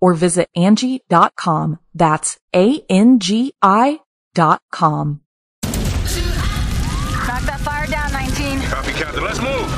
or visit Angie.com. That's A-N-G-I dot com. Knock that fire down, 19. Copy, Captain. Let's move.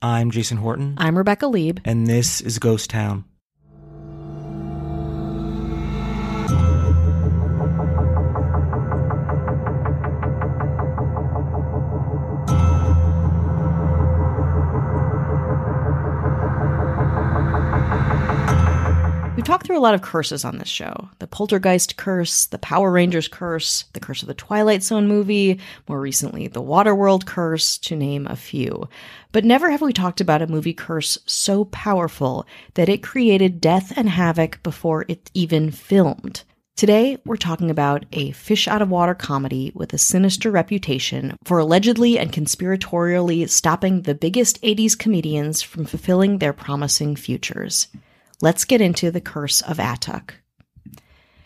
I'm Jason Horton. I'm Rebecca Lieb. And this is Ghost Town. Through a lot of curses on this show the Poltergeist curse, the Power Rangers curse, the curse of the Twilight Zone movie, more recently, the Waterworld curse, to name a few. But never have we talked about a movie curse so powerful that it created death and havoc before it even filmed. Today, we're talking about a fish out of water comedy with a sinister reputation for allegedly and conspiratorially stopping the biggest 80s comedians from fulfilling their promising futures. Let's get into the curse of Atuk.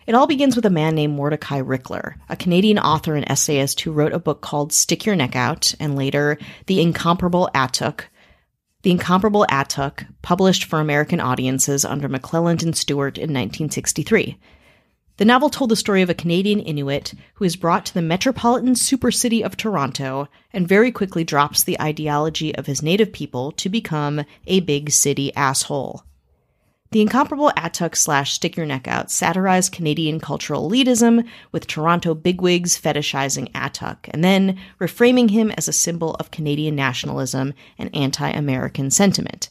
It all begins with a man named Mordecai Richler, a Canadian author and essayist who wrote a book called Stick Your Neck Out and later The Incomparable Atuk. The Incomparable Atuk, published for American audiences under McClelland and Stewart in 1963. The novel told the story of a Canadian Inuit who is brought to the metropolitan supercity of Toronto and very quickly drops the ideology of his native people to become a big city asshole. The incomparable Atuk slash Stick Your Neck Out satirized Canadian cultural elitism, with Toronto bigwigs fetishizing Atuk, and then reframing him as a symbol of Canadian nationalism and anti American sentiment.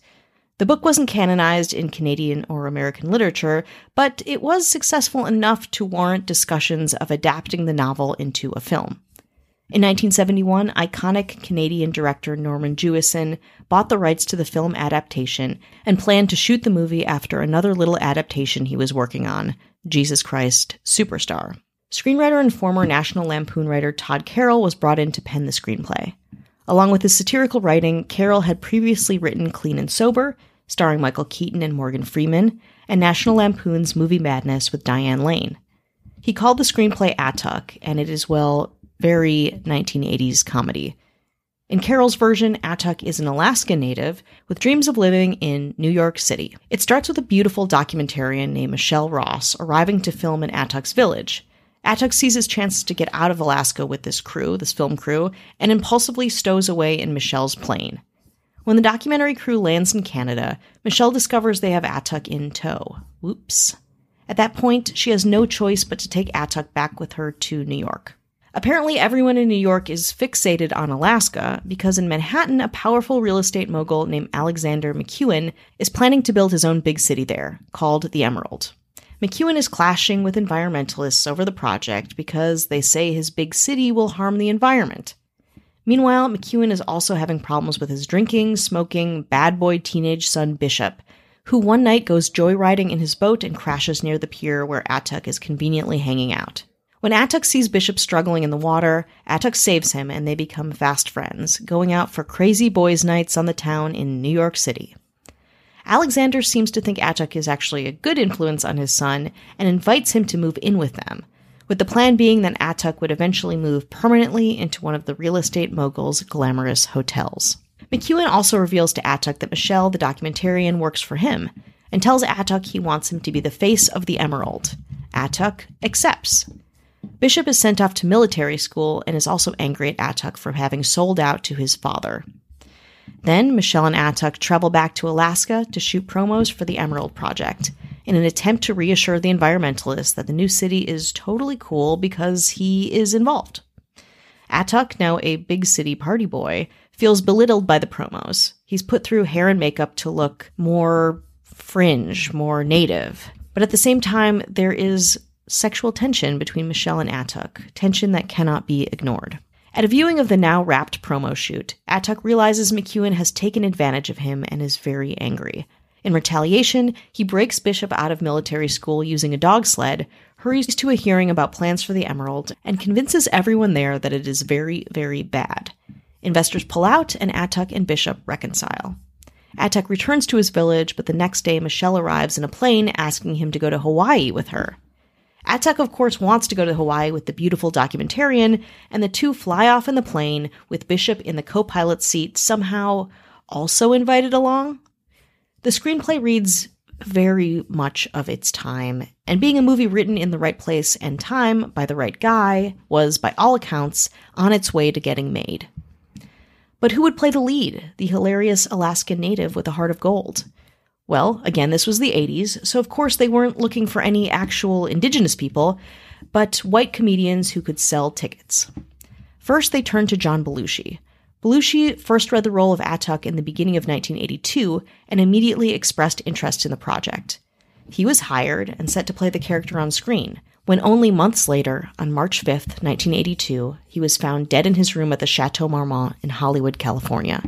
The book wasn't canonized in Canadian or American literature, but it was successful enough to warrant discussions of adapting the novel into a film. In 1971, iconic Canadian director Norman Jewison bought the rights to the film adaptation and planned to shoot the movie after another little adaptation he was working on, Jesus Christ Superstar. Screenwriter and former National Lampoon writer Todd Carroll was brought in to pen the screenplay. Along with his satirical writing, Carroll had previously written Clean and Sober, starring Michael Keaton and Morgan Freeman, and National Lampoon's Movie Madness with Diane Lane. He called the screenplay Atuk, and it is, well, very 1980s comedy. In Carroll's version, Atuk is an Alaska native with dreams of living in New York City. It starts with a beautiful documentarian named Michelle Ross arriving to film in Atuk's village. Atuk sees his chance to get out of Alaska with this crew, this film crew, and impulsively stows away in Michelle's plane. When the documentary crew lands in Canada, Michelle discovers they have Atuk in tow. Whoops. At that point, she has no choice but to take Atuk back with her to New York. Apparently, everyone in New York is fixated on Alaska because in Manhattan, a powerful real estate mogul named Alexander McEwen is planning to build his own big city there, called the Emerald. McEwen is clashing with environmentalists over the project because they say his big city will harm the environment. Meanwhile, McEwen is also having problems with his drinking, smoking, bad boy teenage son Bishop, who one night goes joyriding in his boat and crashes near the pier where Atuk is conveniently hanging out. When Atuk sees Bishop struggling in the water, Atuk saves him and they become fast friends, going out for crazy boys' nights on the town in New York City. Alexander seems to think Atuk is actually a good influence on his son and invites him to move in with them, with the plan being that Atuk would eventually move permanently into one of the real estate mogul's glamorous hotels. McEwen also reveals to Atuk that Michelle, the documentarian, works for him, and tells Atuk he wants him to be the face of the Emerald. Atuk accepts. Bishop is sent off to military school and is also angry at Atuk for having sold out to his father. Then Michelle and Atuk travel back to Alaska to shoot promos for the Emerald Project in an attempt to reassure the environmentalists that the new city is totally cool because he is involved. Atuk, now a big city party boy, feels belittled by the promos. He's put through hair and makeup to look more fringe, more native. But at the same time, there is sexual tension between Michelle and Atuk, tension that cannot be ignored. At a viewing of the now wrapped promo shoot, Atuk realizes McEwen has taken advantage of him and is very angry. In retaliation, he breaks Bishop out of military school using a dog sled, hurries to a hearing about plans for the Emerald, and convinces everyone there that it is very, very bad. Investors pull out, and Atuk and Bishop reconcile. Atuk returns to his village, but the next day Michelle arrives in a plane asking him to go to Hawaii with her. Atuk, of course, wants to go to Hawaii with the beautiful documentarian, and the two fly off in the plane with Bishop in the co pilot seat, somehow also invited along. The screenplay reads very much of its time, and being a movie written in the right place and time by the right guy was, by all accounts, on its way to getting made. But who would play the lead, the hilarious Alaskan native with a heart of gold? Well, again, this was the 80s, so of course they weren't looking for any actual indigenous people, but white comedians who could sell tickets. First, they turned to John Belushi. Belushi first read the role of Atuk in the beginning of 1982 and immediately expressed interest in the project. He was hired and set to play the character on screen, when only months later, on March 5, 1982, he was found dead in his room at the Chateau Marmont in Hollywood, California.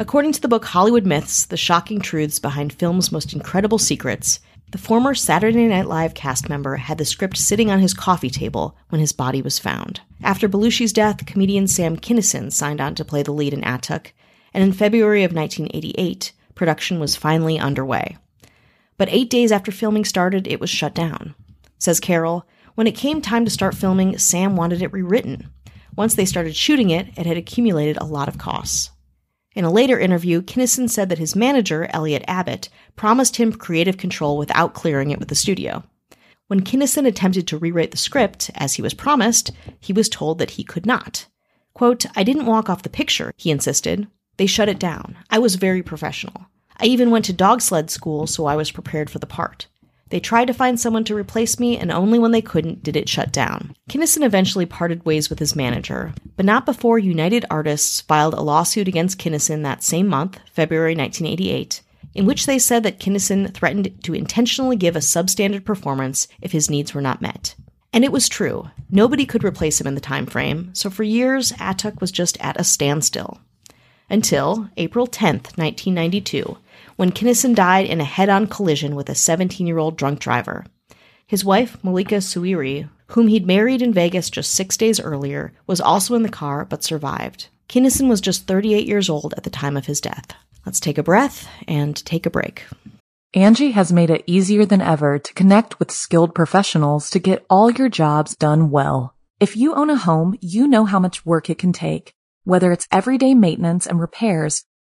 According to the book Hollywood Myths The Shocking Truths Behind Film's Most Incredible Secrets, the former Saturday Night Live cast member had the script sitting on his coffee table when his body was found. After Belushi's death, comedian Sam Kinison signed on to play the lead in Atuk, and in February of 1988, production was finally underway. But eight days after filming started, it was shut down. Says Carroll, when it came time to start filming, Sam wanted it rewritten. Once they started shooting it, it had accumulated a lot of costs. In a later interview, Kinison said that his manager, Elliot Abbott, promised him creative control without clearing it with the studio. When Kinison attempted to rewrite the script, as he was promised, he was told that he could not. Quote, I didn't walk off the picture, he insisted. They shut it down. I was very professional. I even went to dog sled school, so I was prepared for the part. They tried to find someone to replace me, and only when they couldn't did it shut down. Kinison eventually parted ways with his manager, but not before United Artists filed a lawsuit against Kinison that same month, February 1988, in which they said that Kinison threatened to intentionally give a substandard performance if his needs were not met. And it was true. Nobody could replace him in the time frame, so for years Atuk was just at a standstill. Until April 10th, 1992, when Kinison died in a head on collision with a 17 year old drunk driver. His wife, Malika Souiri, whom he'd married in Vegas just six days earlier, was also in the car but survived. Kinison was just 38 years old at the time of his death. Let's take a breath and take a break. Angie has made it easier than ever to connect with skilled professionals to get all your jobs done well. If you own a home, you know how much work it can take, whether it's everyday maintenance and repairs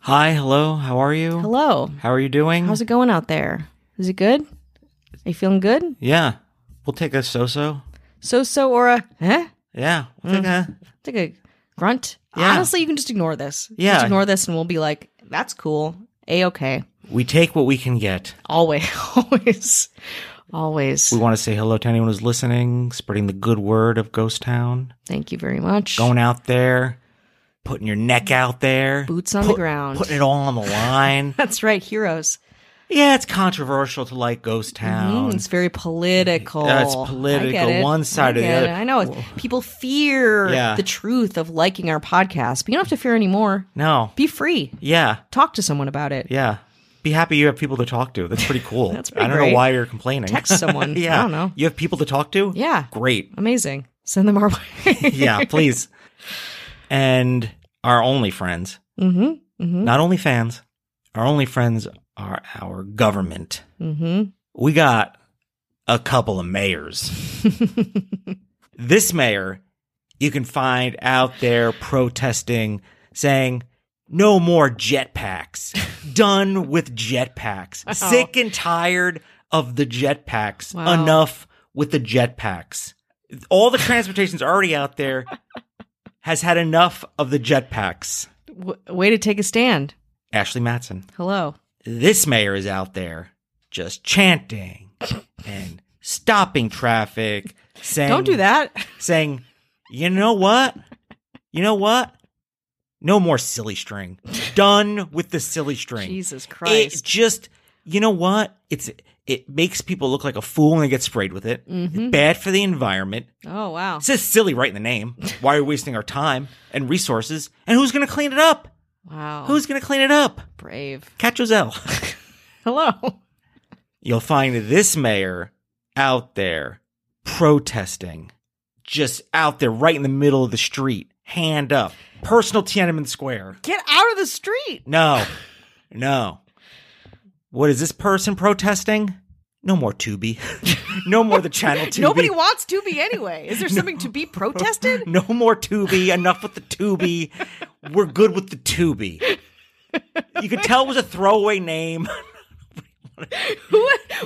Hi, hello, how are you? Hello. How are you doing? How's it going out there? Is it good? Are you feeling good? Yeah. We'll take a so so. So so or a eh? Yeah. We'll take a Take a grunt. Yeah. Honestly, you can just ignore this. Yeah. Just ignore this and we'll be like, that's cool. A okay. we take what we can get. Always. Always. Always. We want to say hello to anyone who's listening, spreading the good word of Ghost Town. Thank you very much. Going out there, putting your neck out there. Boots on the ground. Putting it all on the line. That's right, heroes. yeah, it's controversial to like Ghost Town. Mm, it's very political. Yeah, it's I political, get it. one side I or the other. it. I know it's- people fear Yeah. the truth of liking our podcast, but you don't have to fear anymore. No. Be free. Yeah. Talk to someone about it. Yeah. Be happy you have people to talk to. That's pretty cool. That's pretty I don't great. know why you're complaining. Text someone. yeah. I don't know. You have people to talk to? Yeah. Great. Amazing. Send them our way. yeah, please. And our only friends, mm-hmm. Mm-hmm. not only fans, our only friends are our government. Mm-hmm. We got a couple of mayors. this mayor you can find out there protesting saying no more jetpacks. Done with jetpacks. Sick and tired of the jetpacks. Wow. Enough with the jetpacks. All the transportation's already out there has had enough of the jetpacks. W- way to take a stand. Ashley Matson. Hello. This mayor is out there just chanting and stopping traffic, saying Don't do that. saying, "You know what? You know what? No more silly string. Done with the silly string. Jesus It Christ. just, you know what? It's it makes people look like a fool when they get sprayed with it. Mm-hmm. It's bad for the environment. oh wow. It says silly right in the name. Why are we wasting our time and resources? And who's going to clean it up? Wow. Who's going to clean it up? brave? Cat Giselle. Hello. You'll find this mayor out there protesting, just out there right in the middle of the street, hand up, personal Tiananmen Square. Get out of the street. No, no. What is this person protesting? No more Tubi. no more the channel Tubi. Nobody wants Tubi anyway. Is there something to be protested? No more Tubi. Enough with the Tubi. We're good with the Tubi. You could tell it was a throwaway name.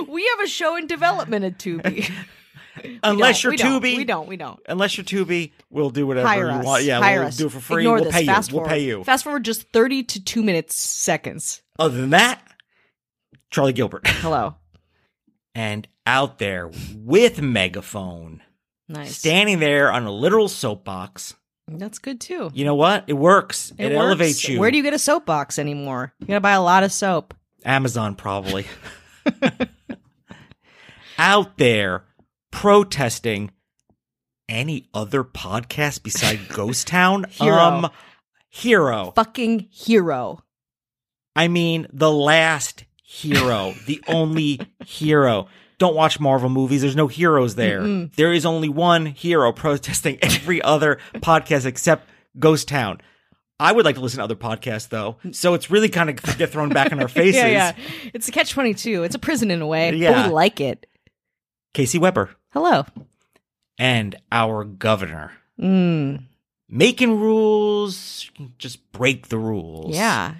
We have a show in development at Tubi. Unless you're we don't, Tubi. We don't. We don't. Unless you're Tubi, we'll do whatever Hire you us. want. Yeah, Hire we'll us. do it for free. Ignore we'll this. pay Fast you. We'll pay you. Fast forward just 30 to 2 minutes seconds. Other than that, Charlie Gilbert. Hello. and out there with megaphone, Nice. standing there on a literal soapbox. That's good too. You know what? It works. It, works. elevates you. Where do you get a soapbox anymore? You gotta buy a lot of soap. Amazon probably. out there protesting any other podcast beside Ghost Town? Hero. Um Hero. Fucking hero. I mean, the last hero, the only hero. Don't watch Marvel movies. There's no heroes there. There is only one hero protesting every other podcast except Ghost Town. I would like to listen to other podcasts though, so it's really kind of get thrown back in our faces. Yeah, yeah. It's a catch 22. It's a prison in a way. But Yeah. we like it. Casey Weber Hello. and our governor Mm. making rules, just break the rules. Yeah.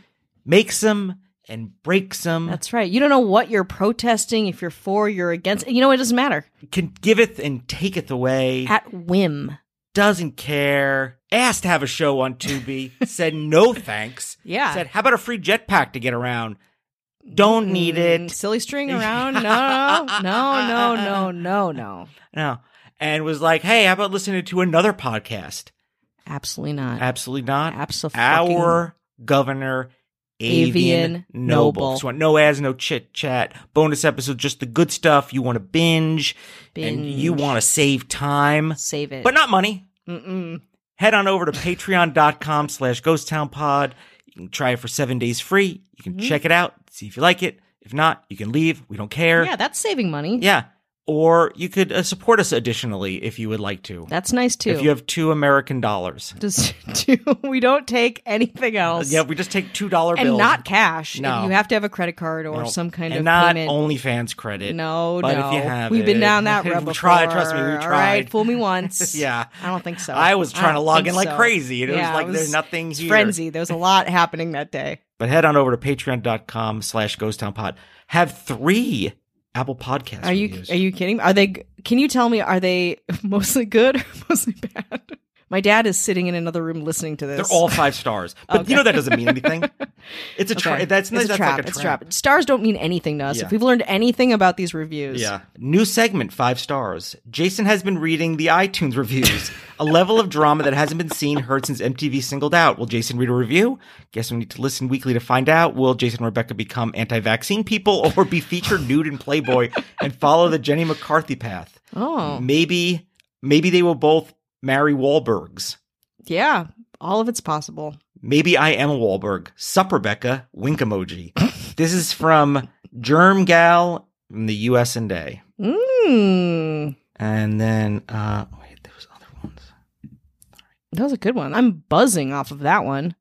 makes them and breaks them. That's right. You don't know what you're protesting, if you're for, you're against. You know, it doesn't matter. can giveth and taketh away. At whim. doesn't care. Asked to have a show on Tubi. said no thanks. Yeah. Said how about a free jetpack to get around? Don't need Mm, it. Silly string around? No, no, no, no, no, no, no. No. And was like, hey, how about listening to another podcast? Absolutely not. Absolutely not. Absolutely. Our governor, Avian, Avian Noble. Noble. So no ads, no chit chat. Bonus episode, just the good stuff. You want to binge, and you want to save time, Save it. but not money. Mm-mm. head on over to patreon.com slash ghost town pod You can try it for seven days free. You Mm-hmm. can check it out, see if you like it. If not, you can leave. We don't care. Yeah, that's saving money. Yeah. Or you could uh, support us additionally if you would like to. That's nice too. If you have two American dollars. Just do, we don't take anything else. Yeah, we just take two dollar bills and not cash. No. You have to have a credit card or No. some kind and of not payment. OnlyFans credit. no, but no. if you have We've been down that road we tried, trust me, we All tried. right, fool me once. Yeah. I don't think so. I was trying to log in like so. crazy, and it was Yeah, like, there's nothing here. Frenzy. There was a lot happening that day. But head on over to patreon.com slash ghosttownpod. Have three Apple Podcasts. Are you reviews. are you kidding? Are they? Can you tell me? Are they mostly good or mostly bad? My dad is sitting in another room listening to this. They're all five stars. But you know that doesn't mean anything. It's a Okay. trap. That's, it's that's a trap. like a it's a trap. trap. Stars don't mean anything to us. Yeah. If we've learned anything about these reviews, Yeah. New segment, five stars. Jason has been reading the iTunes reviews, a level of drama that hasn't been seen, heard since MTV singled out. Will Jason read a review? Guess we need to listen weekly to find out. Will Jason and Rebecca become anti vaccine people or be featured nude in Playboy and follow the Jenny McCarthy path? Oh, Maybe, maybe they will both marry Wahlbergs. yeah. All of it's possible. Maybe I am a Wahlberg. Sup, Rebecca? Wink emoji. this is from Germ Gal from the US and A. Mm, And then, uh, wait, there was other ones. that was a good one. I'm buzzing off of that one.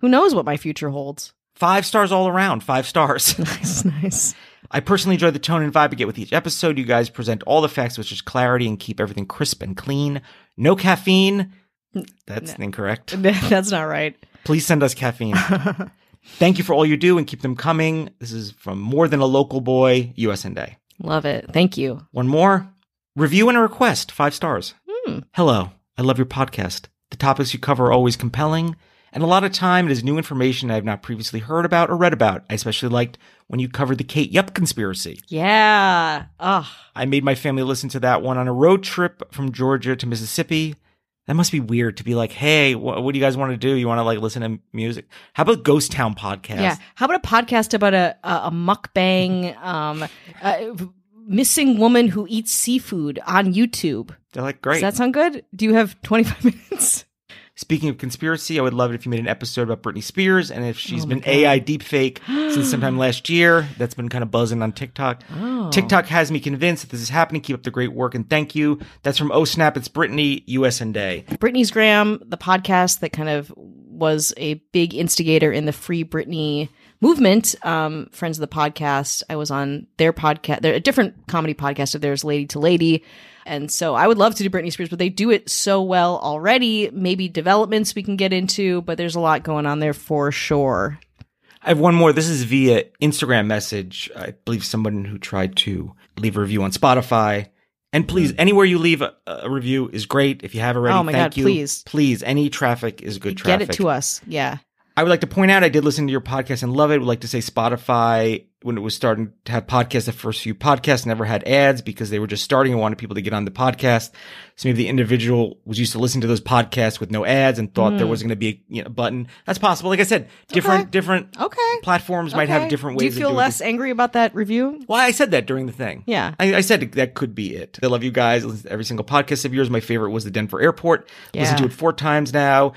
Who knows what my future holds? Five stars all around. Five stars. Nice, nice. I personally enjoy the tone and vibe I get with each episode. You guys present all the facts with just clarity and keep everything crisp and clean. No caffeine. That's incorrect. That's not right. Please send us caffeine. Thank you for all you do and keep them coming. This is from more than a local boy, US and A. Love it. Thank you. One more review and a request, five stars. Hmm. Hello, I love your podcast. The topics you cover are always compelling, and a lot of time it is new information I have not previously heard about or read about. I especially liked when you covered the Kate Yup conspiracy. Yeah. Ugh. I made my family listen to that one on a road trip from Georgia to Mississippi. That must be weird to be like, hey, wh- what do you guys want to do? You want to like listen to music? How about Ghost Town podcast? Yeah. How about a podcast about a a, a mukbang um, uh, missing woman who eats seafood on YouTube? They're like, great. Does that sound good? Do you have 25 minutes? Speaking of conspiracy, I would love it if you made an episode about Britney Spears and if she's Oh been God. AI deepfake since sometime last year. That's been kind of buzzing on TikTok. Oh. TikTok has me convinced that this is happening. Keep up the great work and thank you. That's from Oh Snap. It's Brittany, US and Day. Britney's Gram, the podcast that kind of was a big instigator in the Free Britney movement. Um, friends of the podcast, I was on their podcast. They're a different comedy podcast of theirs, Lady to Lady. And so I would love to do Britney Spears, but they do it so well already. Maybe developments we can get into, but there's a lot going on there for sure. I have one more. This is via Instagram message. I believe someone who tried to leave a review on Spotify. And please, anywhere you leave a, a review is great. If you have already. Oh my thank God, you. please. Please, any traffic is good traffic. Get it to us. Yeah. I would like to point out I did listen to your podcast and love it. Would like to say Spotify when it was starting to have podcasts, the first few podcasts never had ads because they were just starting and wanted people to get on the podcast. So maybe the individual was used to listening to those podcasts with no ads and thought there Hmm. was going to be a you know, button. That's possible. Like I said, different Okay. different Okay. platforms might have Okay. different Do you feel less this. angry about that review? Well, I said that during the thing. Yeah. I, I said that could be it. I love you guys. Every single podcast of yours. My favorite was the Denver Airport. Listen to it four times now.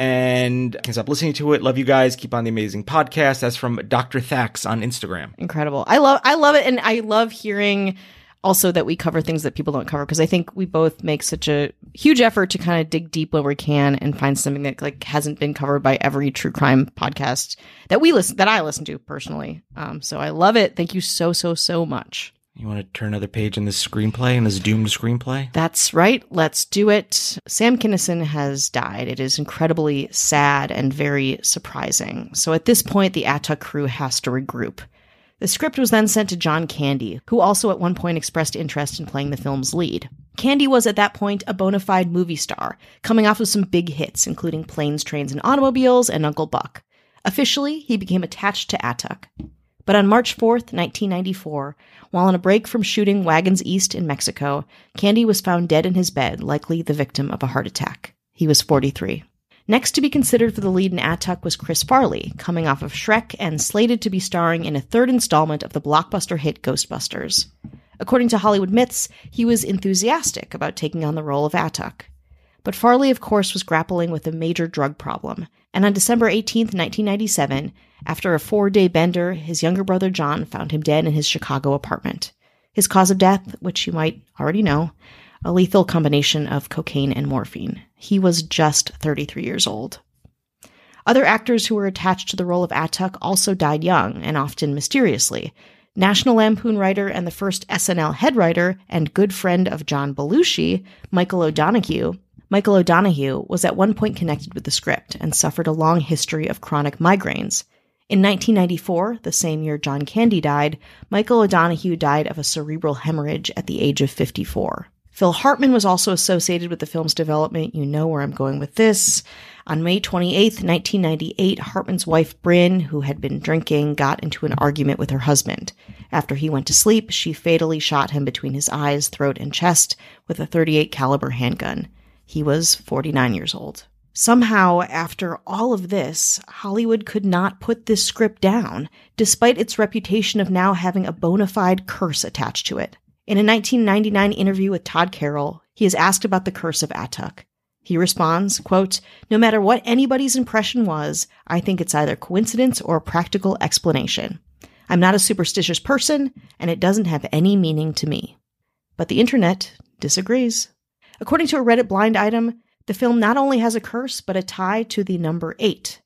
And I can't stop listening to it. Love you guys. Keep on the amazing podcast. That's from Dr. Thax on Instagram. incredible. I love I love it and I love hearing also that we cover things that people don't cover because I think we both make such a huge effort to kind of dig deep where we can and find something that like hasn't been covered by every true crime podcast that we listen that I listen to personally. Um so I love it. Thank you so so so much. You want to turn another page in this screenplay, in this doomed screenplay? That's right. Let's do it. Sam Kinison has died. It is incredibly sad and very surprising. So at this point, the Atuk crew has to regroup. The script was then sent to John Candy, who also at one point expressed interest in playing the film's lead. Candy was at that point a bona fide movie star, coming off of some big hits, including Planes, Trains, and Automobiles and Uncle Buck. Officially, he became attached to Atuk. But on March 4th, 1994, while on a break from shooting Wagons East in Mexico, Candy was found dead in his bed, likely the victim of a heart attack. He was 43. Next to be considered for the lead in Atuk was Chris Farley, coming off of Shrek and slated to be starring in a third installment of the blockbuster hit Ghostbusters. According to Hollywood Myths, he was enthusiastic about taking on the role of Atuk. But Farley, of course, was grappling with a major drug problem. And on December 18, 1997, after a four day bender, his younger brother John found him dead in his Chicago apartment. His cause of death, which you might already know, a lethal combination of cocaine and morphine. He was just 33 years old. Other actors who were attached to the role of Atuk also died young and often mysteriously. National Lampoon writer and the first SNL head writer and good friend of John Belushi, Michael O'Donoghue, Michael O'Donoghue was at one point connected with the script and suffered a long history of chronic migraines. In 1994, the same year John Candy died, Michael O'Donoghue died of a cerebral hemorrhage at the age of 54. Phil Hartman was also associated with the film's development. You know where I'm going with this. On May 28, 1998, Hartman's wife, Brynn, who had been drinking, got into an argument with her husband. After he went to sleep, she fatally shot him between his eyes, throat, and chest with a 38 caliber handgun. He was 49 years old. Somehow, after all of this, Hollywood could not put this script down, despite its reputation of now having a bona fide curse attached to it. In a 1999 interview with Todd Carroll, he is asked about the curse of Atuk. He responds, quote, No matter what anybody's impression was, I think it's either coincidence or a practical explanation. I'm not a superstitious person, and it doesn't have any meaning to me. But the internet disagrees. According to a Reddit blind item, the film not only has a curse, but a tie to the number eight.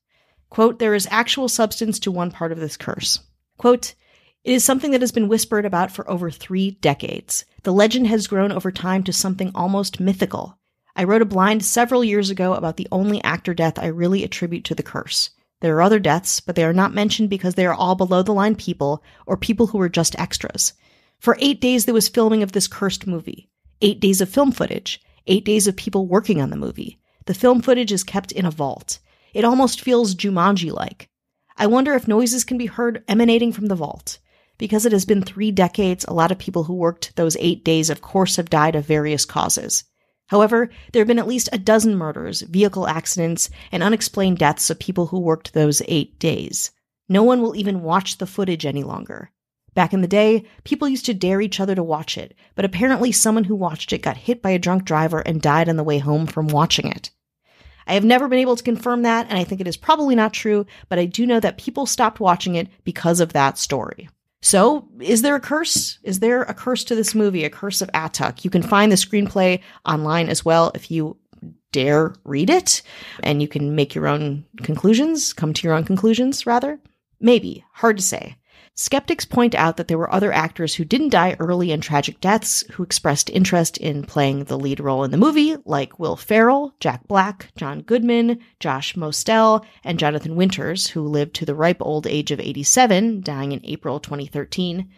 Quote, there is actual substance to one part of this curse. Quote, it is something that has been whispered about for over three decades. The legend has grown over time to something almost mythical. I wrote a blind several years ago about the only actor death I really attribute to the curse. There are other deaths, but they are not mentioned because they are all below the line people or people who were just extras. For eight days, there was filming of this cursed movie. Eight days of film footage. Eight days of people working on the movie. The film footage is kept in a vault. It almost feels Jumanji like. I wonder if noises can be heard emanating from the vault. Because it has been three decades, a lot of people who worked those eight days, of course, have died of various causes. However, there have been at least a dozen murders, vehicle accidents, and unexplained deaths of people who worked those eight days. No one will even watch the footage any longer. Back in the day, people used to dare each other to watch it, but apparently someone who watched it got hit by a drunk driver and died on the way home from watching it. I have never been able to confirm that, and I think it is probably not true, but I do know that people stopped watching it because of that story. So, is there a curse? Is there a curse to this movie, a curse of Atuk? You can find the screenplay online as well if you dare read it, and you can make your own conclusions, come to your own conclusions, rather. Maybe. Hard to say. Skeptics point out that there were other actors who didn't die early and tragic deaths who expressed interest in playing the lead role in the movie, like Will Ferrell, Jack Black, John Goodman, Josh Mostel, and Jonathan Winters, who lived to the ripe old age of 87, dying in April 2013.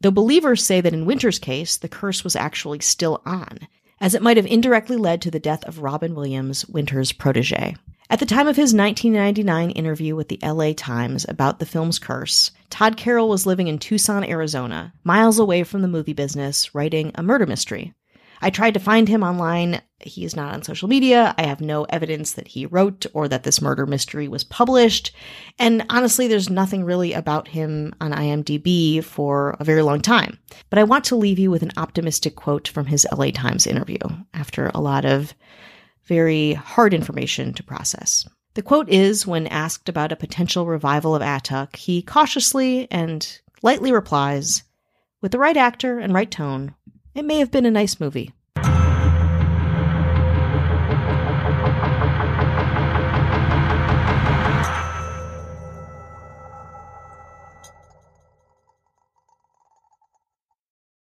Though believers say that in Winters' case, the curse was actually still on, as it might have indirectly led to the death of Robin Williams, Winters' protege. At the time of his 1999 interview with the LA Times about the film's curse, Todd Carroll was living in Tucson, Arizona, miles away from the movie business, writing a murder mystery. I tried to find him online. He is not on social media. I have no evidence that he wrote or that this murder mystery was published. And honestly, there's nothing really about him on IMDb for a very long time. But I want to leave you with an optimistic quote from his LA Times interview after a lot of very hard information to process. The quote is when asked about a potential revival of Atuk, he cautiously and lightly replies, With the right actor and right tone, it may have been a nice movie.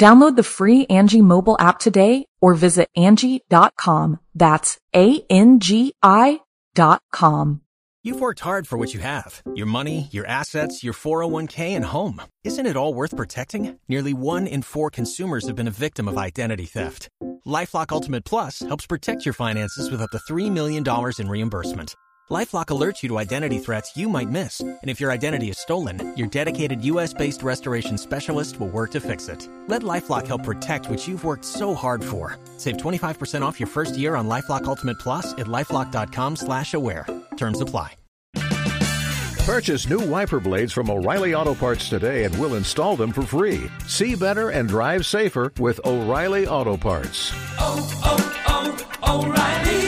Download the free Angie mobile app today or visit Angie.com. That's A-N-G-I dot com. You've worked hard for what you have your money, your assets, your 401k, and home. Isn't it all worth protecting? Nearly one in four consumers have been a victim of identity theft. Lifelock Ultimate Plus helps protect your finances with up to $3 million in reimbursement. LifeLock alerts you to identity threats you might miss, and if your identity is stolen, your dedicated U.S.-based restoration specialist will work to fix it. Let LifeLock help protect what you've worked so hard for. Save 25% off your first year on LifeLock Ultimate Plus at lifeLock.com/slash-aware. Terms apply. Purchase new wiper blades from O'Reilly Auto Parts today, and we'll install them for free. See better and drive safer with O'Reilly Auto Parts. Oh, oh, oh, O'Reilly.